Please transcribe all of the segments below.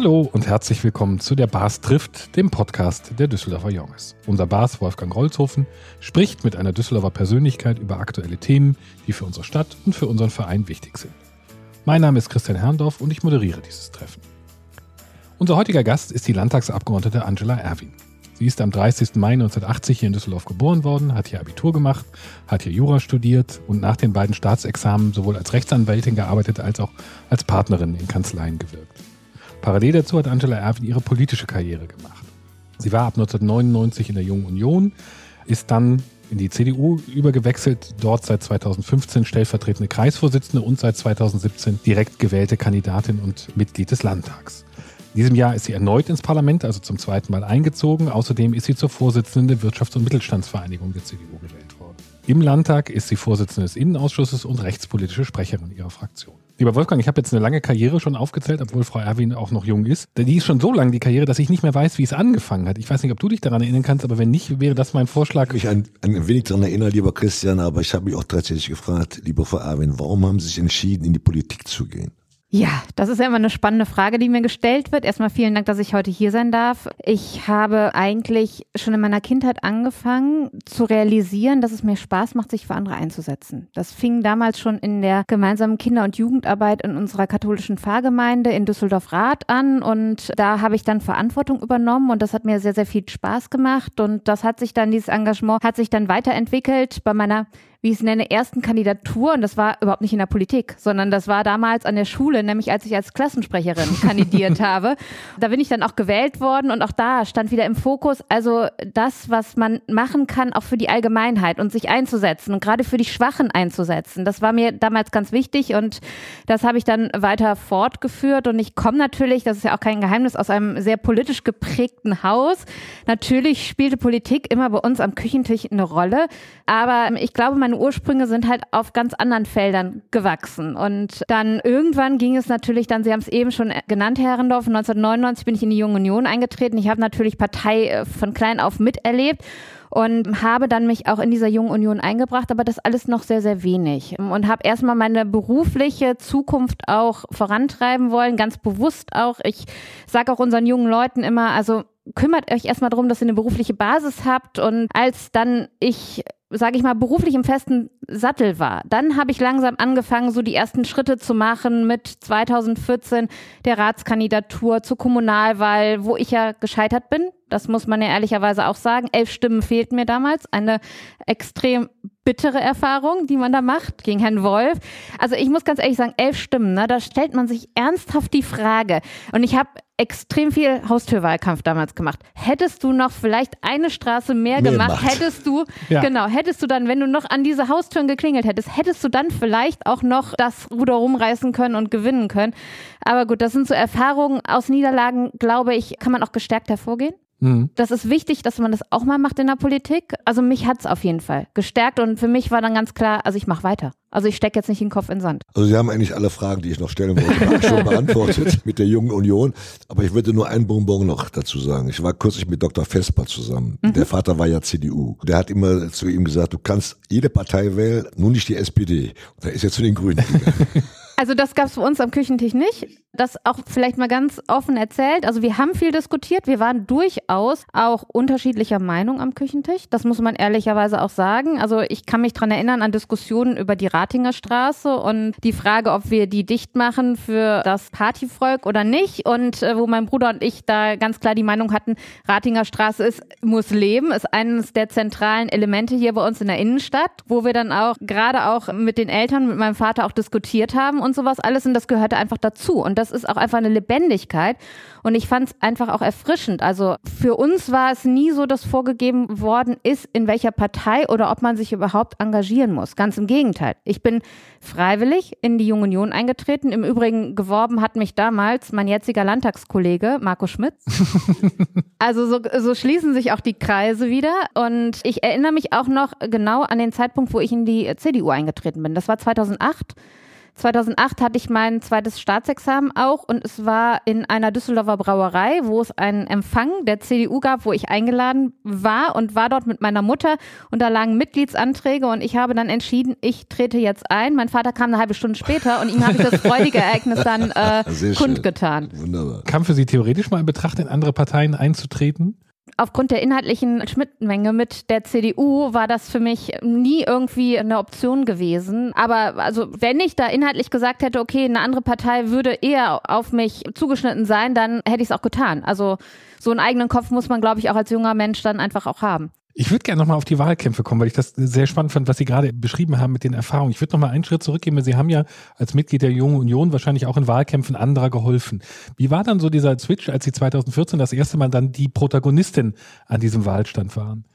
Hallo und herzlich willkommen zu der Bars trifft, dem Podcast der Düsseldorfer Jonges. Unser Bars Wolfgang Rolzhofen spricht mit einer Düsseldorfer Persönlichkeit über aktuelle Themen, die für unsere Stadt und für unseren Verein wichtig sind. Mein Name ist Christian Herrndorf und ich moderiere dieses Treffen. Unser heutiger Gast ist die Landtagsabgeordnete Angela Erwin. Sie ist am 30. Mai 1980 hier in Düsseldorf geboren worden, hat hier Abitur gemacht, hat hier Jura studiert und nach den beiden Staatsexamen sowohl als Rechtsanwältin gearbeitet als auch als Partnerin in Kanzleien gewirkt. Parallel dazu hat Angela Erwin ihre politische Karriere gemacht. Sie war ab 1999 in der Jungen Union, ist dann in die CDU übergewechselt, dort seit 2015 stellvertretende Kreisvorsitzende und seit 2017 direkt gewählte Kandidatin und Mitglied des Landtags. In diesem Jahr ist sie erneut ins Parlament, also zum zweiten Mal eingezogen. Außerdem ist sie zur Vorsitzenden der Wirtschafts- und Mittelstandsvereinigung der CDU gewählt worden. Im Landtag ist sie Vorsitzende des Innenausschusses und rechtspolitische Sprecherin ihrer Fraktion. Lieber Wolfgang, ich habe jetzt eine lange Karriere schon aufgezählt, obwohl Frau Erwin auch noch jung ist. Die ist schon so lang, die Karriere, dass ich nicht mehr weiß, wie es angefangen hat. Ich weiß nicht, ob du dich daran erinnern kannst, aber wenn nicht, wäre das mein Vorschlag. Ich mich ein, ein wenig daran erinnern, lieber Christian, aber ich habe mich auch tatsächlich gefragt, lieber Frau Erwin, warum haben Sie sich entschieden, in die Politik zu gehen? Ja, das ist ja immer eine spannende Frage, die mir gestellt wird. Erstmal vielen Dank, dass ich heute hier sein darf. Ich habe eigentlich schon in meiner Kindheit angefangen zu realisieren, dass es mir Spaß macht, sich für andere einzusetzen. Das fing damals schon in der gemeinsamen Kinder- und Jugendarbeit in unserer katholischen Pfarrgemeinde in Düsseldorf-Rath an und da habe ich dann Verantwortung übernommen und das hat mir sehr, sehr viel Spaß gemacht und das hat sich dann, dieses Engagement hat sich dann weiterentwickelt. Bei meiner wie ich es nenne, ersten Kandidatur, und das war überhaupt nicht in der Politik, sondern das war damals an der Schule, nämlich als ich als Klassensprecherin kandidiert habe. Da bin ich dann auch gewählt worden und auch da stand wieder im Fokus, also das, was man machen kann, auch für die Allgemeinheit und sich einzusetzen und gerade für die Schwachen einzusetzen. Das war mir damals ganz wichtig und das habe ich dann weiter fortgeführt und ich komme natürlich, das ist ja auch kein Geheimnis, aus einem sehr politisch geprägten Haus. Natürlich spielte Politik immer bei uns am Küchentisch eine Rolle, aber ich glaube, man meine Ursprünge sind halt auf ganz anderen Feldern gewachsen. Und dann irgendwann ging es natürlich dann, Sie haben es eben schon genannt, Herr Herrendorf, 1999 bin ich in die Junge Union eingetreten. Ich habe natürlich Partei äh, von klein auf miterlebt und habe dann mich auch in dieser Jungen Union eingebracht, aber das alles noch sehr, sehr wenig. Und habe erstmal meine berufliche Zukunft auch vorantreiben wollen, ganz bewusst auch. Ich sage auch unseren jungen Leuten immer, also kümmert euch erstmal darum, dass ihr eine berufliche Basis habt. Und als dann ich sage ich mal, beruflich im festen Sattel war. Dann habe ich langsam angefangen, so die ersten Schritte zu machen mit 2014 der Ratskandidatur zur Kommunalwahl, wo ich ja gescheitert bin. Das muss man ja ehrlicherweise auch sagen. Elf Stimmen fehlten mir damals. Eine extrem bittere Erfahrung, die man da macht gegen Herrn Wolf. Also ich muss ganz ehrlich sagen, elf Stimmen, ne, da stellt man sich ernsthaft die Frage. Und ich habe extrem viel Haustürwahlkampf damals gemacht. Hättest du noch vielleicht eine Straße mehr, mehr gemacht, macht. hättest du, ja. genau, hättest du dann, wenn du noch an diese Haustüren geklingelt hättest, hättest du dann vielleicht auch noch das Ruder rumreißen können und gewinnen können. Aber gut, das sind so Erfahrungen aus Niederlagen, glaube ich, kann man auch gestärkt hervorgehen. Mhm. Das ist wichtig, dass man das auch mal macht in der Politik. Also mich hat es auf jeden Fall gestärkt und für mich war dann ganz klar, also ich mache weiter. Also ich stecke jetzt nicht den Kopf in den Sand. Also Sie haben eigentlich alle Fragen, die ich noch stellen wollte, schon beantwortet mit der Jungen Union. Aber ich würde nur ein Bonbon noch dazu sagen. Ich war kürzlich mit Dr. Vesper zusammen. Mhm. Der Vater war ja CDU. Der hat immer zu ihm gesagt, du kannst jede Partei wählen, nur nicht die SPD. Und er ist jetzt zu den Grünen gegangen. Also das gab es bei uns am Küchentisch nicht. Das auch vielleicht mal ganz offen erzählt. Also wir haben viel diskutiert. Wir waren durchaus auch unterschiedlicher Meinung am Küchentisch. Das muss man ehrlicherweise auch sagen. Also ich kann mich dran erinnern an Diskussionen über die Ratinger Straße und die Frage, ob wir die dicht machen für das Partyvolk oder nicht. Und äh, wo mein Bruder und ich da ganz klar die Meinung hatten, Ratinger Straße ist, muss leben, ist eines der zentralen Elemente hier bei uns in der Innenstadt, wo wir dann auch gerade auch mit den Eltern, mit meinem Vater auch diskutiert haben und sowas alles und das gehörte einfach dazu. Und das ist auch einfach eine Lebendigkeit. Und ich fand es einfach auch erfrischend. Also für uns war es nie so, dass vorgegeben worden ist, in welcher Partei oder ob man sich überhaupt engagieren muss. Ganz im Gegenteil. Ich bin freiwillig in die Junge Union eingetreten. Im Übrigen geworben hat mich damals mein jetziger Landtagskollege Marco Schmitz. also so, so schließen sich auch die Kreise wieder. Und ich erinnere mich auch noch genau an den Zeitpunkt, wo ich in die CDU eingetreten bin. Das war 2008. 2008 hatte ich mein zweites Staatsexamen auch und es war in einer Düsseldorfer Brauerei, wo es einen Empfang der CDU gab, wo ich eingeladen war und war dort mit meiner Mutter und da lagen Mitgliedsanträge und ich habe dann entschieden, ich trete jetzt ein. Mein Vater kam eine halbe Stunde später und ihm habe ich das freudige Ereignis dann äh, kundgetan. Wunderbar. Kam für Sie theoretisch mal in Betracht, in andere Parteien einzutreten? Aufgrund der inhaltlichen Schnittmenge mit der CDU war das für mich nie irgendwie eine Option gewesen. Aber also wenn ich da inhaltlich gesagt hätte, okay, eine andere Partei würde eher auf mich zugeschnitten sein, dann hätte ich es auch getan. Also so einen eigenen Kopf muss man, glaube ich, auch als junger Mensch dann einfach auch haben. Ich würde gerne nochmal auf die Wahlkämpfe kommen, weil ich das sehr spannend fand, was Sie gerade beschrieben haben mit den Erfahrungen. Ich würde nochmal einen Schritt zurückgehen, weil Sie haben ja als Mitglied der Jungen Union wahrscheinlich auch in Wahlkämpfen anderer geholfen. Wie war dann so dieser Switch, als Sie 2014 das erste Mal dann die Protagonistin an diesem Wahlstand waren?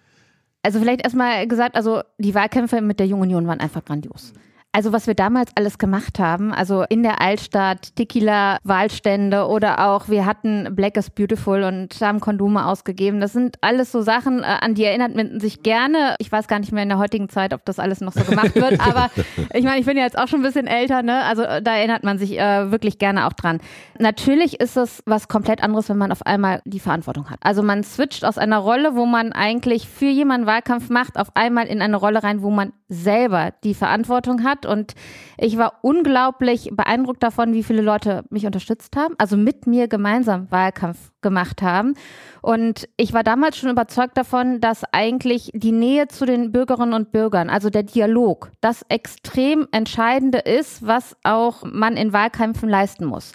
Also vielleicht erstmal gesagt, also die Wahlkämpfe mit der Jungen Union waren einfach grandios. Also was wir damals alles gemacht haben, also in der Altstadt, Tequila-Wahlstände oder auch wir hatten Black is Beautiful und haben Kondome ausgegeben. Das sind alles so Sachen, äh, an die erinnert man sich gerne. Ich weiß gar nicht mehr in der heutigen Zeit, ob das alles noch so gemacht wird, aber ich meine, ich bin ja jetzt auch schon ein bisschen älter, ne? Also äh, da erinnert man sich äh, wirklich gerne auch dran. Natürlich ist es was komplett anderes, wenn man auf einmal die Verantwortung hat. Also man switcht aus einer Rolle, wo man eigentlich für jemanden Wahlkampf macht, auf einmal in eine Rolle rein, wo man selber die Verantwortung hat und ich war unglaublich beeindruckt davon, wie viele Leute mich unterstützt haben, also mit mir gemeinsam Wahlkampf gemacht haben. Und ich war damals schon überzeugt davon, dass eigentlich die Nähe zu den Bürgerinnen und Bürgern, also der Dialog, das extrem Entscheidende ist, was auch man in Wahlkämpfen leisten muss.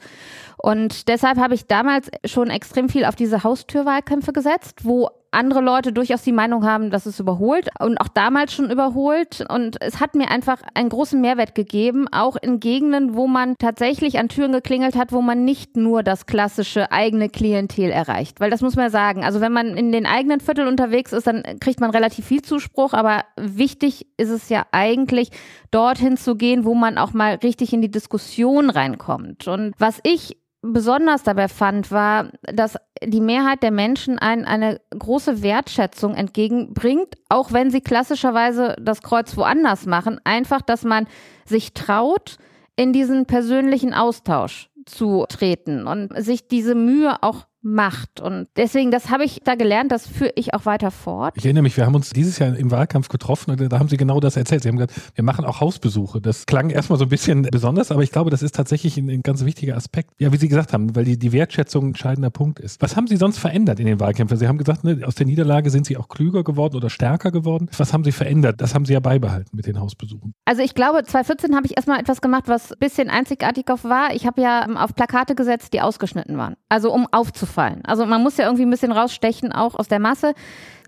Und deshalb habe ich damals schon extrem viel auf diese Haustürwahlkämpfe gesetzt, wo andere Leute durchaus die Meinung haben, dass es überholt und auch damals schon überholt. Und es hat mir einfach einen großen Mehrwert gegeben, auch in Gegenden, wo man tatsächlich an Türen geklingelt hat, wo man nicht nur das klassische eigene Klientel erreicht. Weil das muss man sagen. Also wenn man in den eigenen Vierteln unterwegs ist, dann kriegt man relativ viel Zuspruch. Aber wichtig ist es ja eigentlich, dorthin zu gehen, wo man auch mal richtig in die Diskussion reinkommt. Und was ich besonders dabei fand, war, dass die Mehrheit der Menschen ein, eine große Wertschätzung entgegenbringt, auch wenn sie klassischerweise das Kreuz woanders machen. Einfach, dass man sich traut, in diesen persönlichen Austausch zu treten und sich diese Mühe auch macht. Und deswegen, das habe ich da gelernt, das führe ich auch weiter fort. Ich erinnere mich, wir haben uns dieses Jahr im Wahlkampf getroffen und da haben Sie genau das erzählt. Sie haben gesagt, wir machen auch Hausbesuche. Das klang erstmal so ein bisschen besonders, aber ich glaube, das ist tatsächlich ein, ein ganz wichtiger Aspekt. Ja, wie Sie gesagt haben, weil die, die Wertschätzung ein entscheidender Punkt ist. Was haben Sie sonst verändert in den Wahlkämpfen? Sie haben gesagt, ne, aus der Niederlage sind Sie auch klüger geworden oder stärker geworden. Was haben Sie verändert? Das haben Sie ja beibehalten mit den Hausbesuchen. Also ich glaube, 2014 habe ich erstmal etwas gemacht, was ein bisschen einzigartig war. Ich habe ja auf Plakate gesetzt, die ausgeschnitten waren. Also um aufzufallen. Also man muss ja irgendwie ein bisschen rausstechen, auch aus der Masse.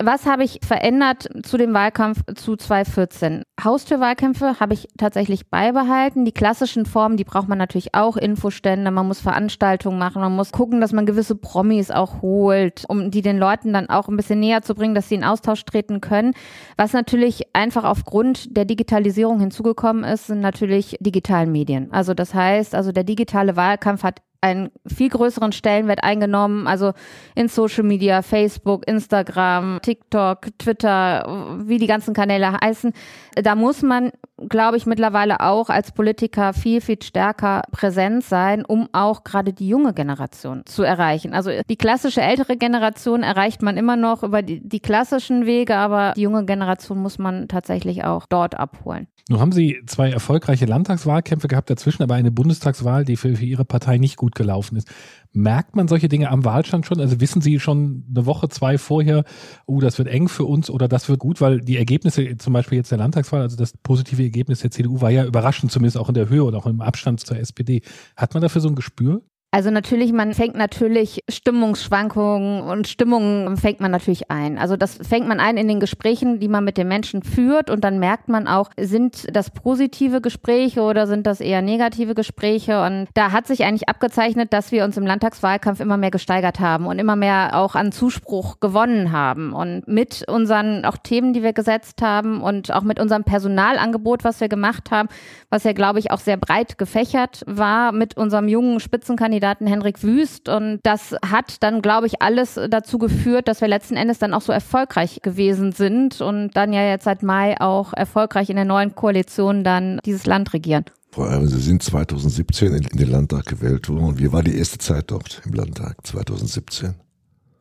Was habe ich verändert zu dem Wahlkampf zu 2014? Haustürwahlkämpfe habe ich tatsächlich beibehalten. Die klassischen Formen, die braucht man natürlich auch. Infostände, man muss Veranstaltungen machen, man muss gucken, dass man gewisse Promis auch holt, um die den Leuten dann auch ein bisschen näher zu bringen, dass sie in Austausch treten können. Was natürlich einfach aufgrund der Digitalisierung hinzugekommen ist, sind natürlich digitalen Medien. Also das heißt, also der digitale Wahlkampf hat einen viel größeren Stellenwert eingenommen, also in Social Media, Facebook, Instagram, TikTok, Twitter, wie die ganzen Kanäle heißen. Da muss man, glaube ich, mittlerweile auch als Politiker viel, viel stärker präsent sein, um auch gerade die junge Generation zu erreichen. Also die klassische ältere Generation erreicht man immer noch über die, die klassischen Wege, aber die junge Generation muss man tatsächlich auch dort abholen. Nun haben Sie zwei erfolgreiche Landtagswahlkämpfe gehabt, dazwischen aber eine Bundestagswahl, die für, für Ihre Partei nicht gut gelaufen ist. Merkt man solche Dinge am Wahlstand schon? Also wissen Sie schon eine Woche, zwei vorher, oh, das wird eng für uns oder das wird gut, weil die Ergebnisse, zum Beispiel jetzt der Landtagswahl, also das positive Ergebnis der CDU war ja überraschend, zumindest auch in der Höhe oder auch im Abstand zur SPD. Hat man dafür so ein Gespür? Also natürlich, man fängt natürlich Stimmungsschwankungen und Stimmungen fängt man natürlich ein. Also das fängt man ein in den Gesprächen, die man mit den Menschen führt und dann merkt man auch, sind das positive Gespräche oder sind das eher negative Gespräche? Und da hat sich eigentlich abgezeichnet, dass wir uns im Landtagswahlkampf immer mehr gesteigert haben und immer mehr auch an Zuspruch gewonnen haben. Und mit unseren auch Themen, die wir gesetzt haben und auch mit unserem Personalangebot, was wir gemacht haben, was ja, glaube ich, auch sehr breit gefächert war, mit unserem jungen Spitzenkandidaten Kandidaten Henrik Wüst. Und das hat dann, glaube ich, alles dazu geführt, dass wir letzten Endes dann auch so erfolgreich gewesen sind und dann ja jetzt seit Mai auch erfolgreich in der neuen Koalition dann dieses Land regieren. Frau Erwin, Sie sind 2017 in den Landtag gewählt worden. Wie war die erste Zeit dort im Landtag 2017?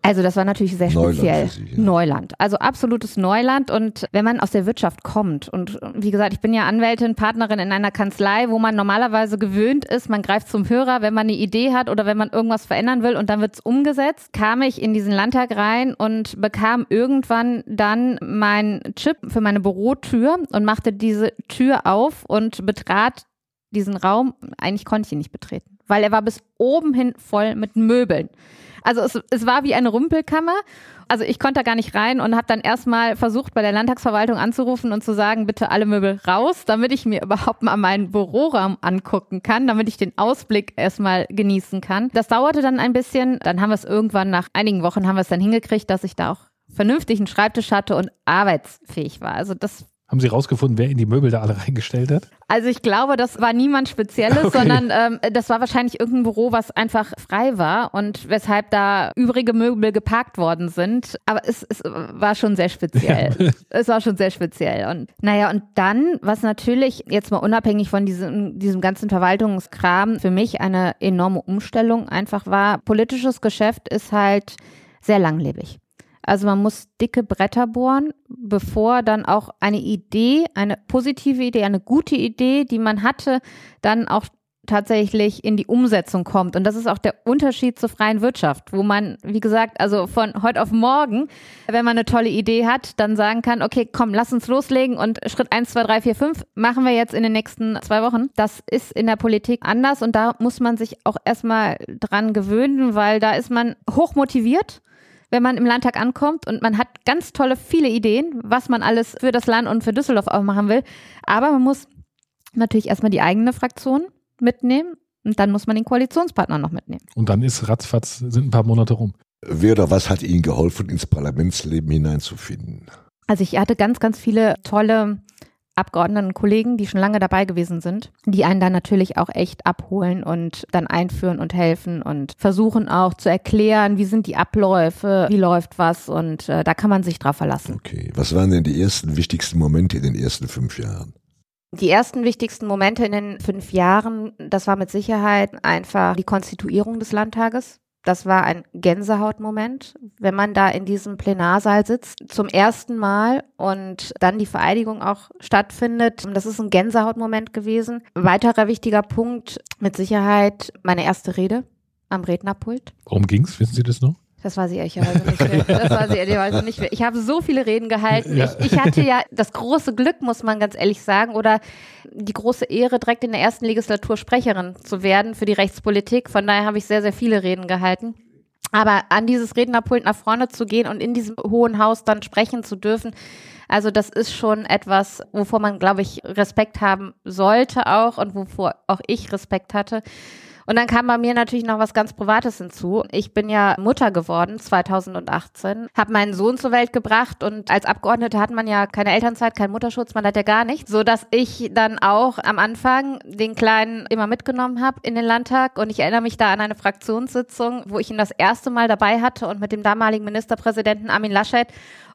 Also das war natürlich sehr speziell. Neuland, Sie, ja. Neuland. Also absolutes Neuland. Und wenn man aus der Wirtschaft kommt, und wie gesagt, ich bin ja Anwältin, Partnerin in einer Kanzlei, wo man normalerweise gewöhnt ist, man greift zum Hörer, wenn man eine Idee hat oder wenn man irgendwas verändern will und dann wird es umgesetzt, kam ich in diesen Landtag rein und bekam irgendwann dann meinen Chip für meine Bürotür und machte diese Tür auf und betrat diesen Raum. Eigentlich konnte ich ihn nicht betreten, weil er war bis oben hin voll mit Möbeln. Also es, es war wie eine Rumpelkammer. Also ich konnte da gar nicht rein und habe dann erstmal versucht, bei der Landtagsverwaltung anzurufen und zu sagen, bitte alle Möbel raus, damit ich mir überhaupt mal meinen Büroraum angucken kann, damit ich den Ausblick erstmal genießen kann. Das dauerte dann ein bisschen. Dann haben wir es irgendwann nach einigen Wochen haben wir es dann hingekriegt, dass ich da auch vernünftig einen Schreibtisch hatte und arbeitsfähig war. Also das Haben Sie rausgefunden, wer in die Möbel da alle reingestellt hat? also ich glaube, das war niemand Spezielles, Okay. sondern ähm, das war wahrscheinlich irgendein Büro, was einfach frei war und weshalb da übrige Möbel geparkt worden sind. Aber es, es war schon sehr speziell. Es war schon sehr speziell. Und naja, und dann, was natürlich jetzt mal unabhängig von diesem, diesem ganzen Verwaltungskram für mich eine enorme Umstellung einfach war, politisches Geschäft ist halt sehr langlebig. Also man muss dicke Bretter bohren, bevor dann auch eine Idee, eine positive Idee, eine gute Idee, die man hatte, dann auch tatsächlich in die Umsetzung kommt. Und das ist auch der Unterschied zur freien Wirtschaft, wo man, wie gesagt, also von heute auf morgen, wenn man eine tolle Idee hat, dann sagen kann, okay, komm, lass uns loslegen und Schritt eins, zwei, drei, vier, fünf machen wir jetzt in den nächsten zwei Wochen. Das ist in der Politik anders und da muss man sich auch erstmal dran gewöhnen, weil da ist man hoch motiviert wenn man im Landtag ankommt und man hat ganz tolle, viele Ideen, was man alles für das Land und für Düsseldorf auch machen will. Aber man muss natürlich erstmal die eigene Fraktion mitnehmen und dann muss man den Koalitionspartner noch mitnehmen. Und dann ist ratzfatz, sind ein paar Monate rum. Wer oder was hat Ihnen geholfen, ins Parlamentsleben hineinzufinden? Also ich hatte ganz, ganz viele tolle Abgeordneten und Kollegen, die schon lange dabei gewesen sind, die einen dann natürlich auch echt abholen und dann einführen und helfen und versuchen auch zu erklären, wie sind die Abläufe, wie läuft was und äh, da kann man sich drauf verlassen. Okay. Was waren denn die ersten wichtigsten Momente in den ersten fünf Jahren? Die ersten wichtigsten Momente in den fünf Jahren, das war mit Sicherheit einfach die Konstituierung des Landtages. Das war ein Gänsehautmoment, wenn man da in diesem Plenarsaal sitzt, zum ersten Mal und dann die Vereidigung auch stattfindet. Das ist ein Gänsehautmoment gewesen. Weiterer wichtiger Punkt, mit Sicherheit meine erste Rede am Rednerpult. Worum ging's? Wissen Sie das noch? Das weiß ich ehrlicherweise nicht mehr. Das weiß ich ehrlicherweise nicht mehr. Ich habe so viele Reden gehalten. Ja. Ich, ich hatte ja das große Glück, muss man ganz ehrlich sagen, oder die große Ehre, direkt in der ersten Legislatur Sprecherin zu werden für die Rechtspolitik. Von daher habe ich sehr, sehr viele Reden gehalten. Aber an dieses Rednerpult nach vorne zu gehen und in diesem hohen Haus dann sprechen zu dürfen, also das ist schon etwas, wovor man, glaube ich, Respekt haben sollte auch und wovor auch ich Respekt hatte. Und dann kam bei mir natürlich noch was ganz Privates hinzu. Ich bin ja Mutter geworden 2018, habe meinen Sohn zur Welt gebracht und als Abgeordnete hat man ja keine Elternzeit, keinen Mutterschutz, man hat ja gar nichts, so dass ich dann auch am Anfang den Kleinen immer mitgenommen habe in den Landtag. Und ich erinnere mich da an eine Fraktionssitzung, wo ich ihn das erste Mal dabei hatte und mit dem damaligen Ministerpräsidenten Armin Laschet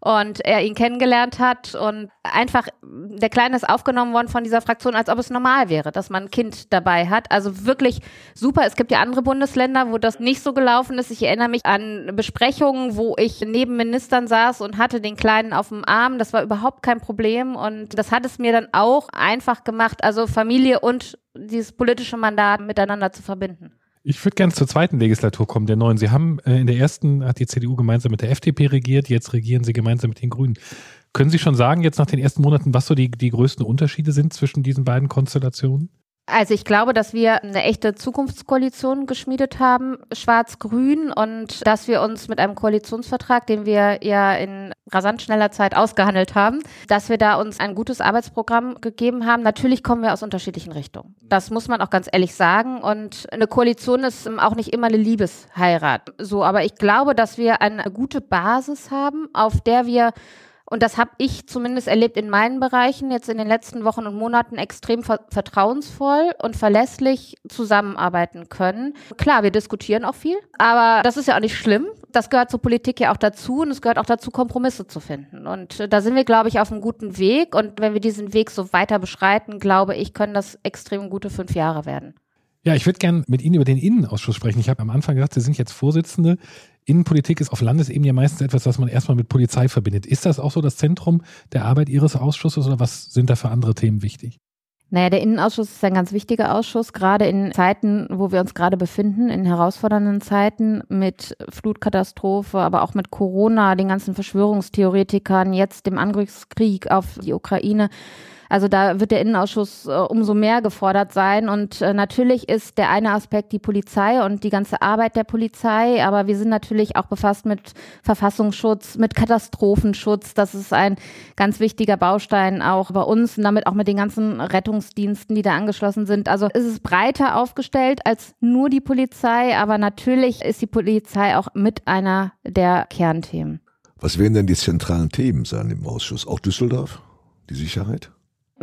und er ihn kennengelernt hat und einfach der Kleine ist aufgenommen worden von dieser Fraktion, als ob es normal wäre, dass man ein Kind dabei hat. Also wirklich super. Es gibt ja andere Bundesländer, wo das nicht so gelaufen ist. Ich erinnere mich an Besprechungen, wo ich neben Ministern saß und hatte den Kleinen auf dem Arm. Das war überhaupt kein Problem und das hat es mir dann auch einfach gemacht, also Familie und dieses politische Mandat miteinander zu verbinden. Ich würde gerne zur zweiten Legislatur kommen, der neuen. Sie haben äh, in der ersten, hat die CDU gemeinsam mit der FDP regiert, jetzt regieren Sie gemeinsam mit den Grünen. Können Sie schon sagen, jetzt nach den ersten Monaten, was so die, die größten Unterschiede sind zwischen diesen beiden Konstellationen? Also ich glaube, dass wir eine echte Zukunftskoalition geschmiedet haben, schwarz-grün, und dass wir uns mit einem Koalitionsvertrag, den wir ja in rasant schneller Zeit ausgehandelt haben, dass wir da uns ein gutes Arbeitsprogramm gegeben haben. Natürlich kommen wir aus unterschiedlichen Richtungen. Das muss man auch ganz ehrlich sagen. Und eine Koalition ist auch nicht immer eine Liebesheirat. So, aber ich glaube, dass wir eine gute Basis haben, auf der wir und das habe ich zumindest erlebt in meinen Bereichen jetzt in den letzten Wochen und Monaten extrem ver vertrauensvoll und verlässlich zusammenarbeiten können. Klar, wir diskutieren auch viel, aber das ist ja auch nicht schlimm. das gehört zur Politik ja auch dazu und es gehört auch dazu, Kompromisse zu finden. Und äh, da sind wir, glaube ich, auf einem guten Weg. Und wenn wir diesen Weg so weiter beschreiten, glaube ich, können das extrem gute fünf Jahre werden. Ja, ich würde gerne mit Ihnen über den Innenausschuss sprechen. Ich habe am Anfang gesagt, Sie sind jetzt Vorsitzende. Innenpolitik ist auf Landesebene ja meistens etwas, was man erstmal mit Polizei verbindet. Ist das auch so das Zentrum der Arbeit Ihres Ausschusses oder was sind da für andere Themen wichtig? Naja, der Innenausschuss ist ein ganz wichtiger Ausschuss, gerade in Zeiten, wo wir uns gerade befinden, in herausfordernden Zeiten mit Flutkatastrophe, aber auch mit Corona, den ganzen Verschwörungstheoretikern, jetzt dem Angriffskrieg auf die Ukraine also da wird der Innenausschuss äh, umso mehr gefordert sein. Und äh, natürlich ist der eine Aspekt die Polizei und die ganze Arbeit der Polizei, aber wir sind natürlich auch befasst mit Verfassungsschutz, mit Katastrophenschutz. Das ist ein ganz wichtiger Baustein auch bei uns und damit auch mit den ganzen Rettungsdiensten, die da angeschlossen sind. Also es ist breiter aufgestellt als nur die Polizei, aber natürlich ist die Polizei auch mit einer der Kernthemen. Was werden denn die zentralen Themen sein im Ausschuss? Auch Düsseldorf? Die Sicherheit?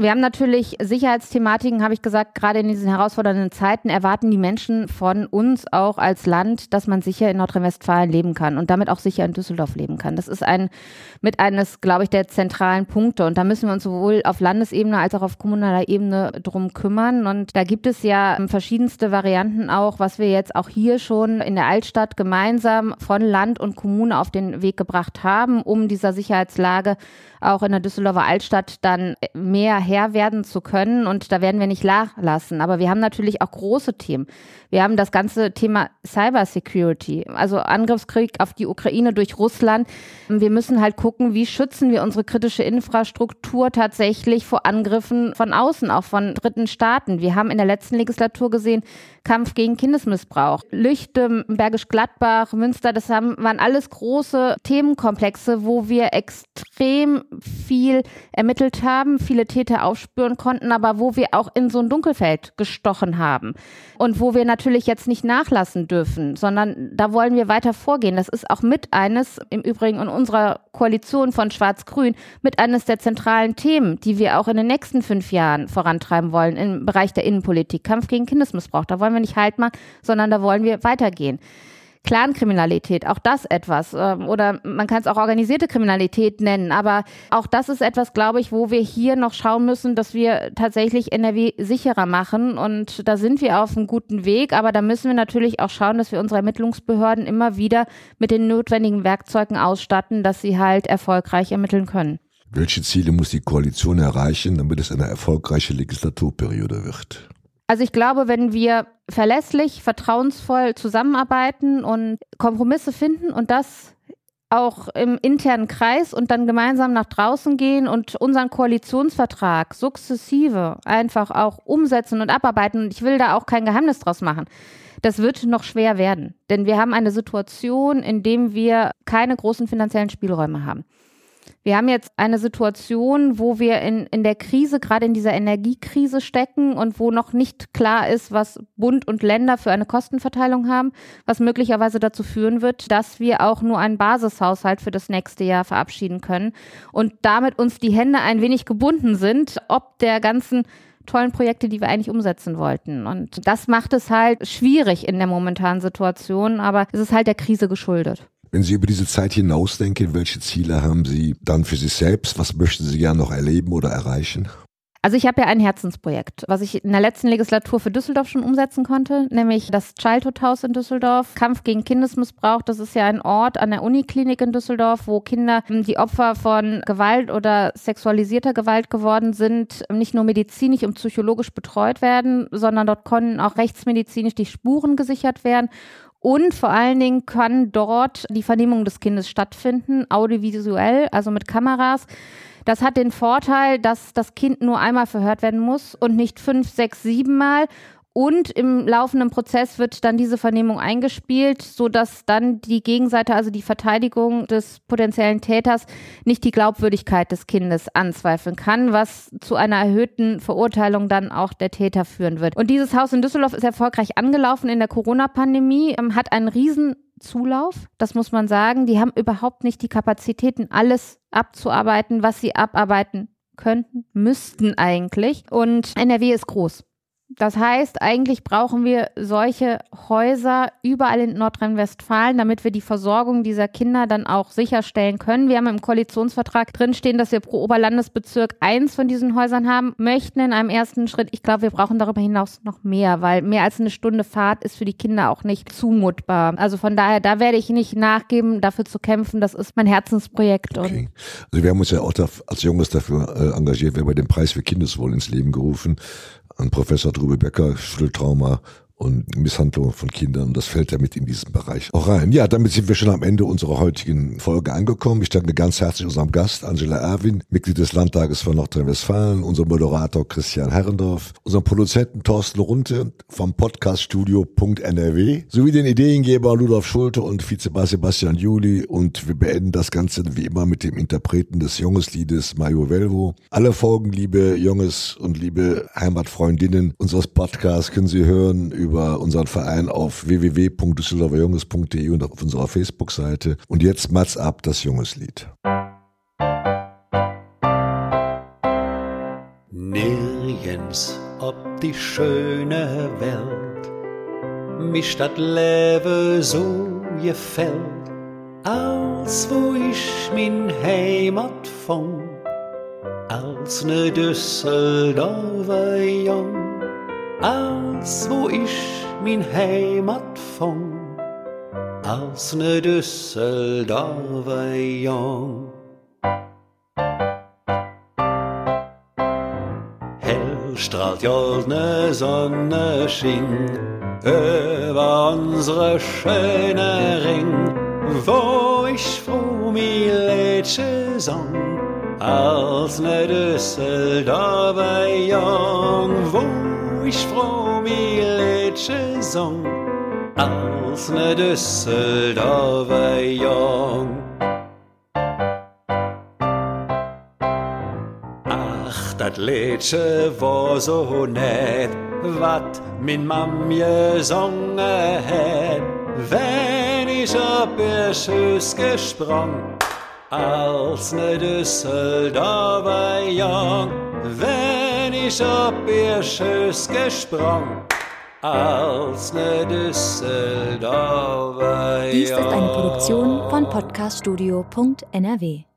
Wir haben natürlich Sicherheitsthematiken, habe ich gesagt, gerade in diesen herausfordernden Zeiten erwarten die Menschen von uns auch als Land, dass man sicher in Nordrhein-Westfalen leben kann und damit auch sicher in Düsseldorf leben kann. Das ist ein mit eines, glaube ich, der zentralen Punkte und da müssen wir uns sowohl auf Landesebene als auch auf kommunaler Ebene drum kümmern und da gibt es ja verschiedenste Varianten auch, was wir jetzt auch hier schon in der Altstadt gemeinsam von Land und Kommune auf den Weg gebracht haben, um dieser Sicherheitslage auch in der Düsseldorfer Altstadt dann mehr Herr werden zu können. Und da werden wir nicht nachlassen. Aber wir haben natürlich auch große Themen. Wir haben das ganze Thema Cybersecurity, also Angriffskrieg auf die Ukraine durch Russland. Wir müssen halt gucken, wie schützen wir unsere kritische Infrastruktur tatsächlich vor Angriffen von außen, auch von dritten Staaten. Wir haben in der letzten Legislatur gesehen, Kampf gegen Kindesmissbrauch. Lüchte, Bergisch Gladbach, Münster, das haben, waren alles große Themenkomplexe, wo wir extrem viel ermittelt haben, viele Täter aufspüren konnten, aber wo wir auch in so ein Dunkelfeld gestochen haben. Und wo wir natürlich jetzt nicht nachlassen dürfen, sondern da wollen wir weiter vorgehen. Das ist auch mit eines, im Übrigen in unserer Koalition von Schwarz-Grün, mit eines der zentralen Themen, die wir auch in den nächsten fünf Jahren vorantreiben wollen im Bereich der Innenpolitik. Kampf gegen Kindesmissbrauch. Da wollen wir nicht Halt machen, sondern da wollen wir weitergehen. Clankriminalität, auch das etwas. Ähm, oder man kann es auch organisierte Kriminalität nennen. Aber auch das ist etwas, glaube ich, wo wir hier noch schauen müssen, dass wir tatsächlich NRW sicherer machen. Und da sind wir auf einem guten Weg. Aber da müssen wir natürlich auch schauen, dass wir unsere Ermittlungsbehörden immer wieder mit den notwendigen Werkzeugen ausstatten, dass sie halt erfolgreich ermitteln können. Welche Ziele muss die Koalition erreichen, damit es eine erfolgreiche Legislaturperiode wird? Also ich glaube, wenn wir verlässlich, vertrauensvoll zusammenarbeiten und Kompromisse finden und das auch im internen Kreis und dann gemeinsam nach draußen gehen und unseren Koalitionsvertrag sukzessive einfach auch umsetzen und abarbeiten. Und ich will da auch kein Geheimnis draus machen. Das wird noch schwer werden, denn wir haben eine Situation, in der wir keine großen finanziellen Spielräume haben. Wir haben jetzt eine Situation, wo wir in, in der Krise, gerade in dieser Energiekrise stecken und wo noch nicht klar ist, was Bund und Länder für eine Kostenverteilung haben, was möglicherweise dazu führen wird, dass wir auch nur einen Basishaushalt für das nächste Jahr verabschieden können und damit uns die Hände ein wenig gebunden sind, ob der ganzen tollen Projekte, die wir eigentlich umsetzen wollten. Und das macht es halt schwierig in der momentanen Situation, aber es ist halt der Krise geschuldet. Wenn Sie über diese Zeit hinausdenken, welche Ziele haben Sie dann für sich selbst? Was möchten Sie gerne noch erleben oder erreichen? Also ich habe ja ein Herzensprojekt, was ich in der letzten Legislatur für Düsseldorf schon umsetzen konnte, nämlich das Childhood House in Düsseldorf, Kampf gegen Kindesmissbrauch. Das ist ja ein Ort an der Uniklinik in Düsseldorf, wo Kinder, die Opfer von Gewalt oder sexualisierter Gewalt geworden sind, nicht nur medizinisch und psychologisch betreut werden, sondern dort können auch rechtsmedizinisch die Spuren gesichert werden und vor allen Dingen kann dort die Vernehmung des Kindes stattfinden, audiovisuell, also mit Kameras. Das hat den Vorteil, dass das Kind nur einmal verhört werden muss und nicht fünf, sechs, sieben Mal und im laufenden Prozess wird dann diese Vernehmung eingespielt, so dass dann die Gegenseite, also die Verteidigung des potenziellen Täters, nicht die Glaubwürdigkeit des Kindes anzweifeln kann, was zu einer erhöhten Verurteilung dann auch der Täter führen wird. Und dieses Haus in Düsseldorf ist erfolgreich angelaufen in der Corona-Pandemie, ähm, hat einen riesen Zulauf, das muss man sagen. Die haben überhaupt nicht die Kapazitäten, alles abzuarbeiten, was sie abarbeiten könnten, müssten eigentlich. Und NRW ist groß. Das heißt, eigentlich brauchen wir solche Häuser überall in Nordrhein-Westfalen, damit wir die Versorgung dieser Kinder dann auch sicherstellen können. Wir haben im Koalitionsvertrag drinstehen, dass wir pro Oberlandesbezirk eins von diesen Häusern haben, möchten in einem ersten Schritt. Ich glaube, wir brauchen darüber hinaus noch mehr, weil mehr als eine Stunde Fahrt ist für die Kinder auch nicht zumutbar. Also von daher, da werde ich nicht nachgeben, dafür zu kämpfen. Das ist mein Herzensprojekt. Okay. Also wir haben uns ja auch als Junges dafür äh, engagiert. Wir haben den Preis für Kindeswohl ins Leben gerufen an Professor Drube Becker, Schütteltrauma und Misshandlung von Kindern. Das fällt ja mit in diesen Bereich auch rein. Ja, damit sind wir schon am Ende unserer heutigen Folge angekommen. Ich danke ganz herzlich unserem Gast Angela Erwin, Mitglied des Landtages von Nordrhein-Westfalen, unserem Moderator Christian Herrendorf, unserem Produzenten Thorsten Runte vom Podcaststudio.nrw sowie den Ideengeber Ludolf Schulte und Vizebar Sebastian Juli und wir beenden das Ganze wie immer mit dem Interpreten des Jungesliedes Mario Velvo. Alle Folgen, liebe Junges und liebe Heimatfreundinnen unseres Podcasts können Sie hören über über unseren Verein auf www.düsseldorferjunges.de und auf unserer Facebook-Seite. Und jetzt Mats ab, das Jungeslied. Nirgends ob die schöne Welt mich das Leben so gefällt, als wo ich min Heimat fand, als ne Düsseldorfer Jung als wo ich min Heimat fand, als ne Düsseldorfer Jung. Hell strahlt goldne Sonne schien über unsere schöne Ring, wo ich froh mi Lädsche sang, als ne Düsseldorfer Jung, wo ich froh mi Lädsche song, als ne Düsseldorfer Jung. Ach, dat Lädsche war so nett, wat min Mam gesungen het, wenn ich ob ihr Schüss gesprung, als ne Düsseldorfer Jung, wenn ich ob ihr Schöss gesprungen, als ne Düsseldorfer Dies ist eine Produktion von podcaststudio.nrw.